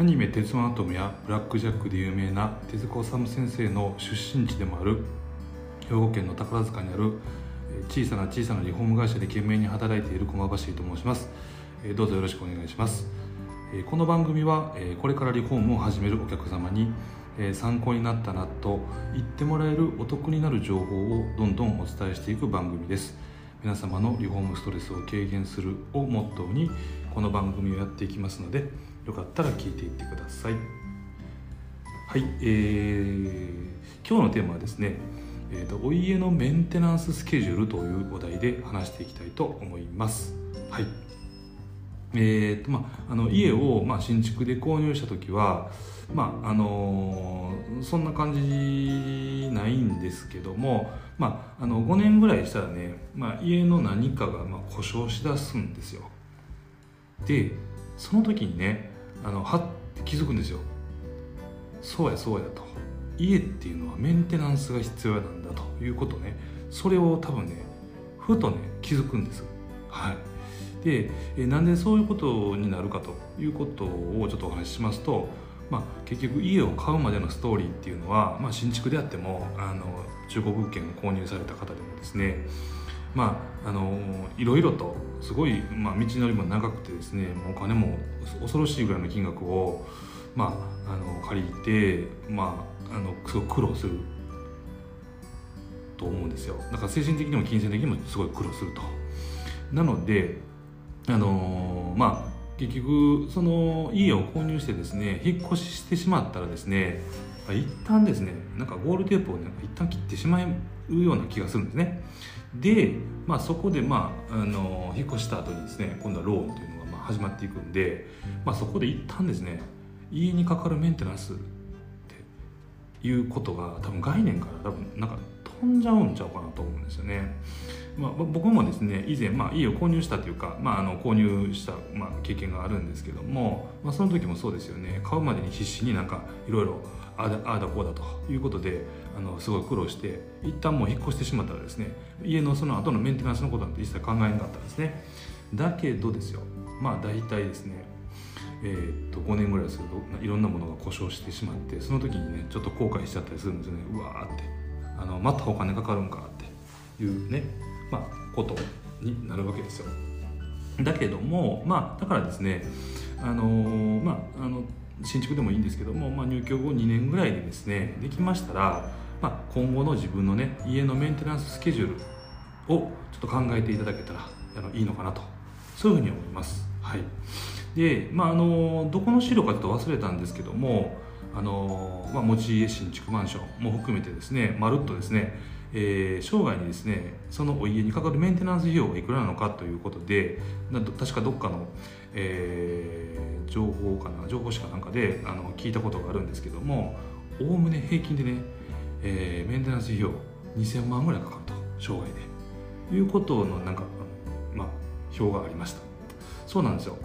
アニメ「鉄腕アトム」や「ブラック・ジャック」で有名な手塚治虫先生の出身地でもある兵庫県の宝塚にある小さな小さなリフォーム会社で懸命に働いている駒橋と申します。どうぞよろしくお願いします。この番組はこれからリフォームを始めるお客様に参考になったなと言ってもらえるお得になる情報をどんどんお伝えしていく番組です。皆様のリフォームストレスを軽減するをモットーにこの番組をやっていきますのでよかったら聞いていってください。はい、えー、今日のテーマはですね、えーと、お家のメンテナンススケジュールというお題で話していきたいと思います。はい。えーとまあ、あの家を、まあ、新築で購入した時は、まああのー、そんな感じないんですけども、まあ、あの5年ぐらいしたらね、まあ、家の何かがまあ故障しだすんですよ。でその時にねあのはって気づくんですよ。そうやそうやと。家っていうのはメンテナンスが必要なんだということね。それを多分ねふとね気づくんです。はい。でなんでそういうことになるかということをちょっとお話ししますと、まあ、結局家を買うまでのストーリーっていうのは、まあ、新築であってもあの中古物件を購入された方でもですねまああのいろいろとすごい、まあ、道のりも長くてですねお金も恐ろしいぐらいの金額を、まあ、あの借りて、まあ、あのすごく苦労すると思うんですよ。だから精神的にも金銭的にもすごい苦労すると。なのであのまあ結局その家を購入してですね引っ越ししてしまったらですね一旦ですねなんかゴールテープを、ね、一旦切ってしまうような気がするんですね。で、まあ、そこで、まあ、あの引っ越した後にですね今度はローンというのがまあ始まっていくんで、まあ、そこで一旦ですね家にかかるメンテナンスっていうことが多分概念から多分なんか飛んじゃうんちゃうかなと思うんですよね。まあ、僕もですね以前、まあ、家を購入したというか、まあ、あの購入した、まあ、経験があるんですけども、まあ、その時もそうですよね買うまでに必死になんかいろいろああだこうだということであのすごい苦労して一旦もう引っ越してしまったらですね家のその後のメンテナンスのことなんて一切考えなかったんですね。だけどですよまあ大体ですねえー、っと5年ぐらいするといろんなものが故障してしまってその時にねちょっと後悔しちゃったりするんですよね。うわーって。あのまたお金かかるんかって。いうねまあことになるわけですよ。だけどもまあだからですねあのー、まああの新築でもいいんですけども、まあ、入居後2年ぐらいでですねできましたら、まあ、今後の自分のね家のメンテナンススケジュールをちょっと考えていただけたらあのいいのかなとそういうふうに思います。はい、で、まあ、あのどこの資料かちょっと忘れたんですけどもあの、まあ、持ち家新築マンションも含めてですねまるっとですねえー、生涯にですねそのお家にかかるメンテナンス費用がいくらなのかということでなんと確かどっかの、えー、情報かな情報誌かなんかであの聞いたことがあるんですけどもおおむね平均でね、えー、メンテナンス費用2000万ぐらいかかると生涯で。いうことのなんかまあ表がありました。そうなんですよ。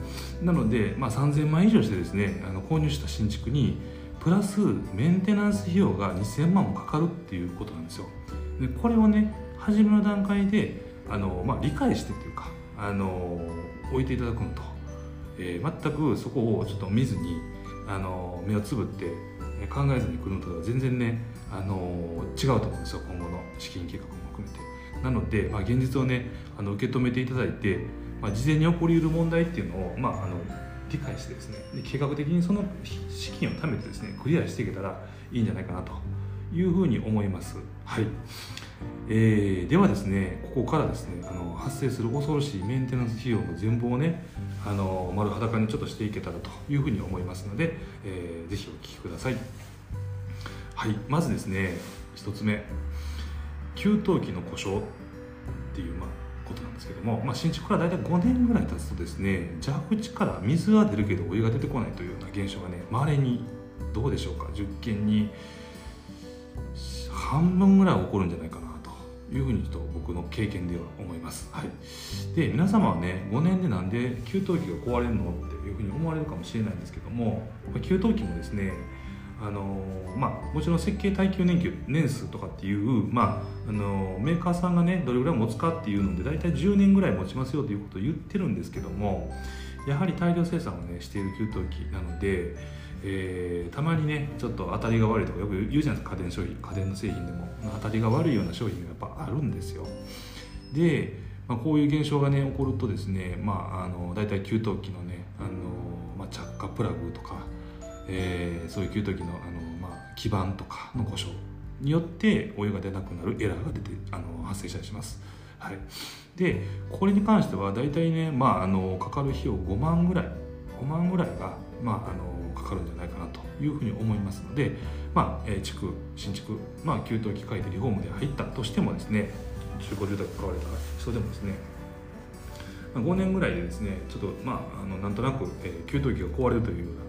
なので、まあ、3000万以上してですねあの購入した新築にプラスメンテナンス費用が2000万もかかるっていうことなんですよ。でこれをね初めの段階であの、まあ、理解してというかあの置いていただくのと、えー、全くそこをちょっと見ずにあの目をつぶって考えずに来るのとは全然ねあの違うと思うんですよ今後の資金計画も含めて。なので、まあ、現実をねあの受け止めていただいて、まあ、事前に起こりうる問題っていうのを、まあ、あの理解してですねで計画的にその資金を貯めてですねクリアしていけたらいいんじゃないかなというふうに思います。はい。えー、ではですねここからですねあの発生する恐ろしいメンテナンス費用の全貌をねあの丸裸にちょっとしていけたらというふうに思いますので、えー、ぜひお聞きくださいはい。まずですね1つ目。給湯器の故障っていう、ま、ことなんですけども、まあ、新築から大体5年ぐらい経つとですね蛇口から水は出るけどお湯が出てこないというような現象がねまれにどうでしょうか。10件に半分ぐらい起こるんじゃないかなというふうにと僕の経験では思います、はい、で皆様はね5年でなんで給湯器が壊れるのっていうふうに思われるかもしれないんですけども給湯器もですねあのまあ、もちろん設計耐久年年数とかっていう、まあ、あのメーカーさんがねどれぐらい持つかっていうので大体10年ぐらい持ちますよということを言ってるんですけどもやはり大量生産をねしている給湯器なので、えー、たまにねちょっと当たりが悪いとかよく言うじゃないですか家電商品家電の製品でも当たりが悪いような商品がやっぱあるんですよ。で、まあ、こういう現象がね起こるとですね、まあ、あの大体給湯器のねあの、まあ、着火プラグとか、えー、そういう給湯器のあの、まあ、基板とかの故障によってお湯が出なくなるエラーが出てあの発生したりします。はい、でこれに関しては大体ね、まあ、あのかかる費用5万ぐらい5万ぐらいが、まあ、あのかかるんじゃないかなというふうに思いますので、まあえー、築新築、まあ、給湯器変えてリフォームで入ったとしてもですね中古住宅買われた人でもですね5年ぐらいでですねちょっとまああのなんとなく、えー、給湯器が壊れるというような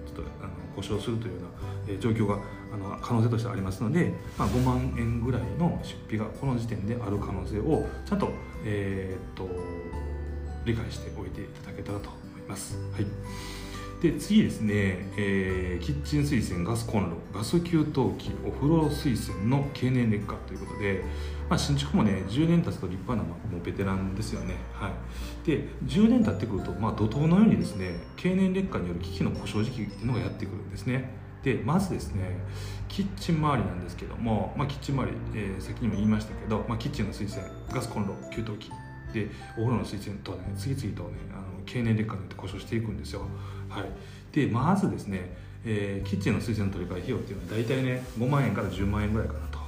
故障するというような、え、状況があの可能性としてありますので、まあ、5万円ぐらいの出費がこの時点である可能性をちゃんと,、えー、っと理解しておいていただけたらと思います。はいで次ですね、えー、キッチン水栓ガスコンロガス給湯器お風呂水栓の経年劣化ということで、まあ、新築もね10年経つと立派な、もうベテランですよね、はい、で10年経ってくると、まあ、怒涛のようにですね経年劣化による機器の故障時期っていうのがやってくるんですね。でまずですねキッチン周りなんですけども、まあ、キッチン周り、えー、先にも言いましたけど、まあ、キッチンの水栓ガスコンロ給湯器でお風呂の水栓とね次々とねあの経年劣化によって故障していくんですよ。はい、でまずですね、えー、キッチンの水栓の取り替え費用っていうのは大体ね5万円から10万円ぐらいかなと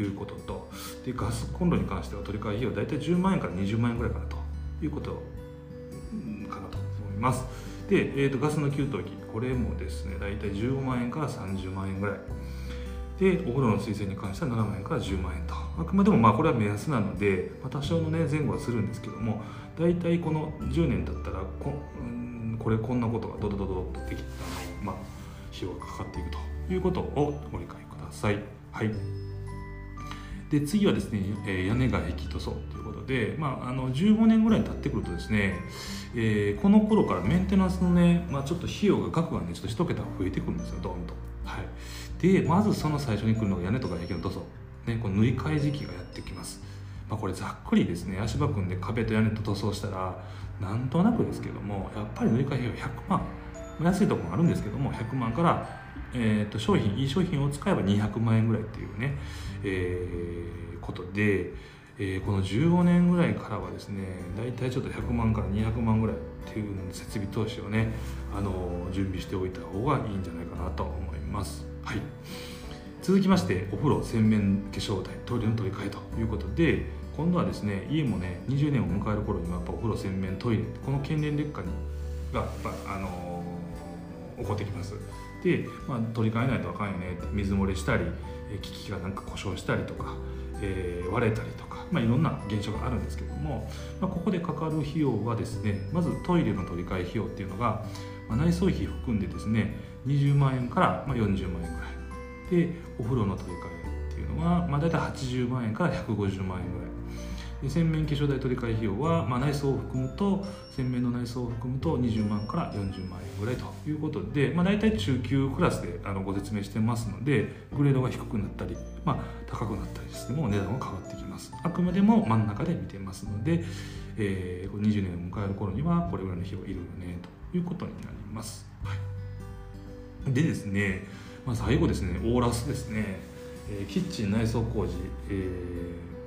いうこととでガスコンロに関しては取り替え費用大体10万円から20万円ぐらいかなということかなと思います。で、えーと、ガスの給湯器これもですね大体15万円から30万円ぐらい。でお風呂の水栓に関しては7万円から10万円と。あくまでもまあこれは目安なので、まあ、多少のね前後はするんですけども大体この10年だったらこ、これこんなことがドドドドとできあの、まあ、費用がかかっていくということをご理解ください。はいで次はですね、え屋根が壁塗装ということで、まあ、あの15年ぐらい経ってくるとですね、えー、この頃からメンテナンスのね、まあ、ちょっと費用が額がねちょっと一桁増えてくるんですよドンと。はい、でまずその最初に来るのが屋根とか壁の塗装、ね、この縫い替え時期がやってきます。まあ、これざっくりですね足場組んで壁と屋根と塗装したらなんとなくですけどもやっぱり乗り換え費用100万安いところもあるんですけども100万から、えー、と商品いい商品を使えば200万円ぐらいっていうね、えー、ことで、えー、この15年ぐらいからはですね大体ちょっと100万から200万ぐらいっていう設備投資をねあの準備しておいた方がいいんじゃないかなと思います。はい続きましてお風呂洗面化粧台トイレの取り替えということで今度はですね家もね20年を迎える頃にはやっぱお風呂洗面トイレこの経年劣化にがやっぱ、あのー、起こってきます。で、まあ、取り替えないとあかんよね水漏れしたり機器がなんか故障したりとか、えー、割れたりとか、まあ、いろんな現象があるんですけども、まあ、ここでかかる費用はですねまずトイレの取り替え費用っていうのが、まあ、内装費含んでですね20万円から40万円ぐらい。でお風呂の取り替えっていうのは、まあ、大体80万円から150万円ぐらい。で洗面化粧台取り替え費用は、まあ、内装を含むと洗面の内装を含むと20万から40万円ぐらいということで、まあ、大体中級クラスであのご説明してますのでグレードが低くなったり、まあ、高くなったりしても値段は変わってきます。あくまでも真ん中で見てますので、えー、20年を迎える頃にはこれぐらいの費用いるよねということになります、はい、でですね、まあ、最後ですねオーラスですね、えー、キッチン内装工事、え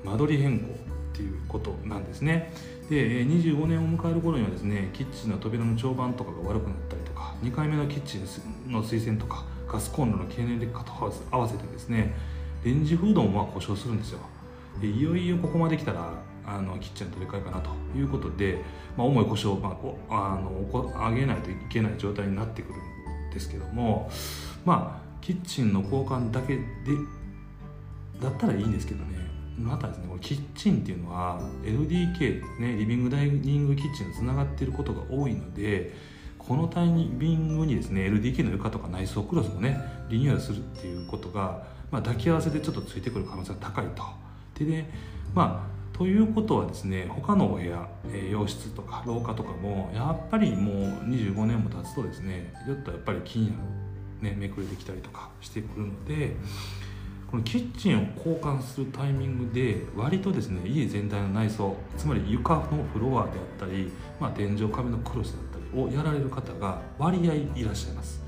ー、間取り変更。っていうことなんですね。で25年を迎える頃にはですねキッチンの扉の長板とかが悪くなったりとか2回目のキッチンの水栓とかガスコンロの経年劣化と合わせてですねレンジフードも故障するんですよ。でいよいよここまで来たらあのキッチンの取り替えかなということで、まあ、重い故障を、まあ、あの上げないといけない状態になってくるんですけどもまあキッチンの交換だけでだったらいいんですけどね。またですねこキッチンっていうのは LDK、ね、リビングダイニングキッチンとつながっていることが多いのでこのタイミングにですね LDK の床とか内装クロスもねリニューアルするっていうことが、まあ、抱き合わせでちょっとついてくる可能性が高いと。でねまあということはですね他のお部屋、え、洋室とか廊下とかもやっぱりもう25年も経つとですねちょっとやっぱり気になる、ね、めくれてきたりとかしてくるのでこのキッチンを交換するタイミングで割とですね家全体の内装つまり床のフロアであったり、まあ、天井壁のクロスだったりをやられる方が割合いらっしゃいます。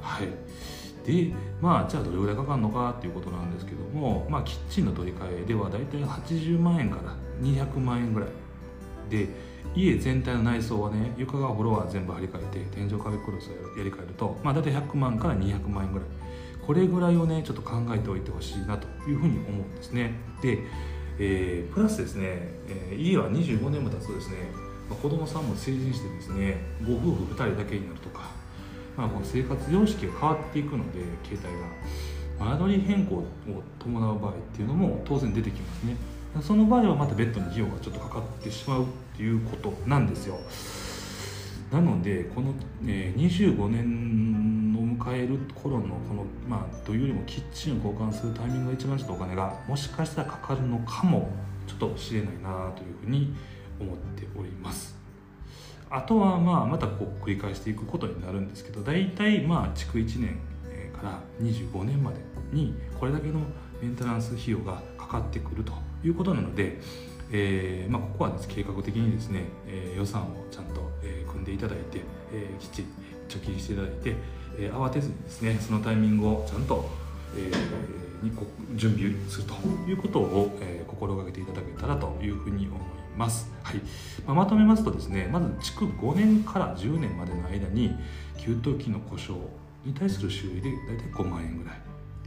はい。でまあじゃあどれぐらいかかるのかっていうことなんですけども、まあ、キッチンの取り替えではだいたい80万円から200万円ぐらいで家全体の内装はね床がフロア全部張り替えて天井壁クロスをやり替えると、まあ、大体100万から200万円ぐらいこれぐらいをねちょっと考えておいてほしいなというふうに思うんですね。で、えー、プラスですね、えー、家は25年も経つとですね、まあ、子供さんも成人してですねご夫婦2人だけになるとか、まあ、この生活様式が変わっていくので携帯が。間取り変更を伴う場合っていうのも当然出てきますね。その場合はまたベッドに費用がちょっとかかってしまうっていうことなんですよ。なのでこの、えー、25年を迎える頃のこのまあというよりもキッチンを交換するタイミングが一番ちょっとお金がもしかしたらかかるのかもちょっと知れないなというふうに思っております。あとはまあまたこう繰り返していくことになるんですけど大体まあ築1年から25年までにこれだけのメンテナンス費用がかかってくるということなので、えーまあ、ここはです、計画的にですね、えー、予算をちゃんと、え、組んでいただいて、えー、きっちり貯金していただいて、えー、慌てずにですねそのタイミングをちゃんと、えー、にこ準備するということを、えー、心がけていただけたらというふうに思います、はい。まあ、まとめますとですねまず築5年から10年までの間に給湯器の故障に対する修理で大体5万円ぐらい。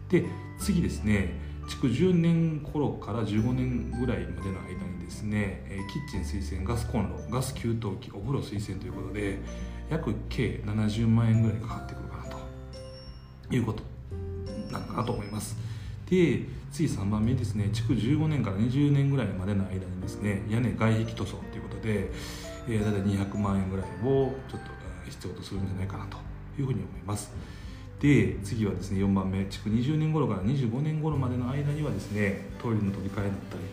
で次ですね築10年頃から15年ぐらいまでの間にですねキッチン水洗ガスコンロガス給湯器お風呂水洗ということで約計70万円ぐらいかかってくるいうことなのかなと思います。で次3番目ですね。築15年から20年ぐらいまでの間にですね屋根外壁塗装ということで、えー、大体200万円ぐらいをちょっと必要とするんじゃないかなというふうに思います。で次はですね4番目。築20年頃から25年頃までの間にはですねトイレの取り替えだったり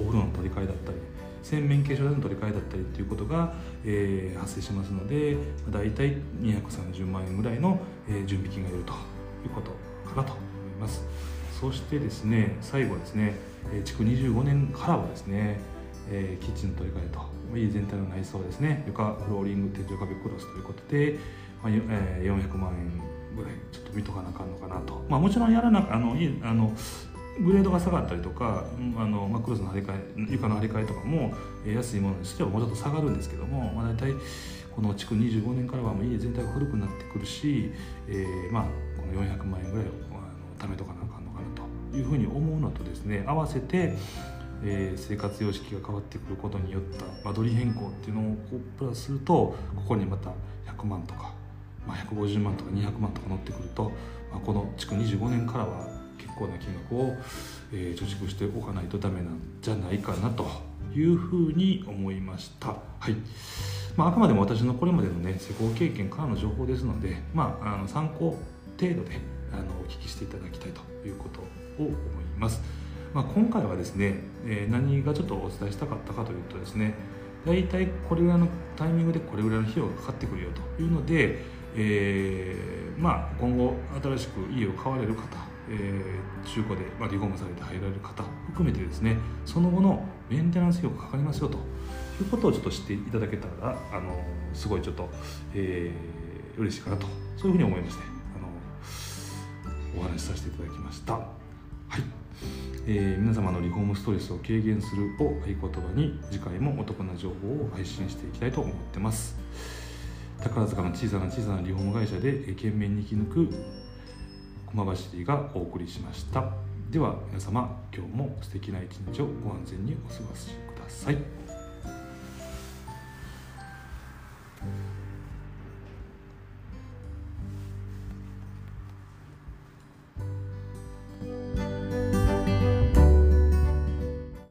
お風呂の取り替えだったり洗面化粧台の取り替えだったりということが、えー、発生しますので大体230万円ぐらいの、えー、準備金がいると。いうことかなと思います。そしてですね最後ですね築25年からはですね、キッチンの取り替えと家全体の内装ですね床フローリング天井壁クロスということで、400万円ぐらいちょっと見とかなあかんのかなと、まあ、もちろんやらなあのあのグレードが下がったりとかあの、まあ、クロスの張り替え床の張り替えとかも、安いものにしてはもうちょっと下がるんですけども、まあ、大体この築25年からはもう家全体が古くなってくるし、えー、まあの400万円ぐらいをあの貯めとかなあかんのかなというふうに思うのとですね合わせてえー、生活様式が変わってくることによった間取り変更っていうのをプラスするとここにまた100万とかまあ、150万とか200万とか乗ってくると、まあ、この築25年からは結構な金額を、えー、貯蓄しておかないとダメなんじゃないかなというふうに思いました。はいまあ、あくまでも私のこれまでのね施工経験からの情報ですので、まあ、あの参考程度であのお聞きしていただきたいということを思います。まあ、今回はですね、え、何がちょっとお伝えしたかったかというとですね大体これぐらいのタイミングでこれぐらいの費用がかかってくるよというのでえー、まあ、今後新しく家を買われる方、えー、中古で、ま、リフォームされて入られる方含めてですねその後のメンテナンス費用がかかりますよということをちょっと知っていただけたらあのすごいちょっと、えー、嬉しいかなとそういうふうに思いましてお話しさせていただきました。はいえー、皆様のリフォームストレスを軽減するを合言葉に次回もお得な情報を配信していきたいと思ってます。宝塚の小さな小さなリフォーム会社で懸命に生き抜く駒橋がお送りしましたでは皆様今日も素敵な一日をご安全にお過ごしください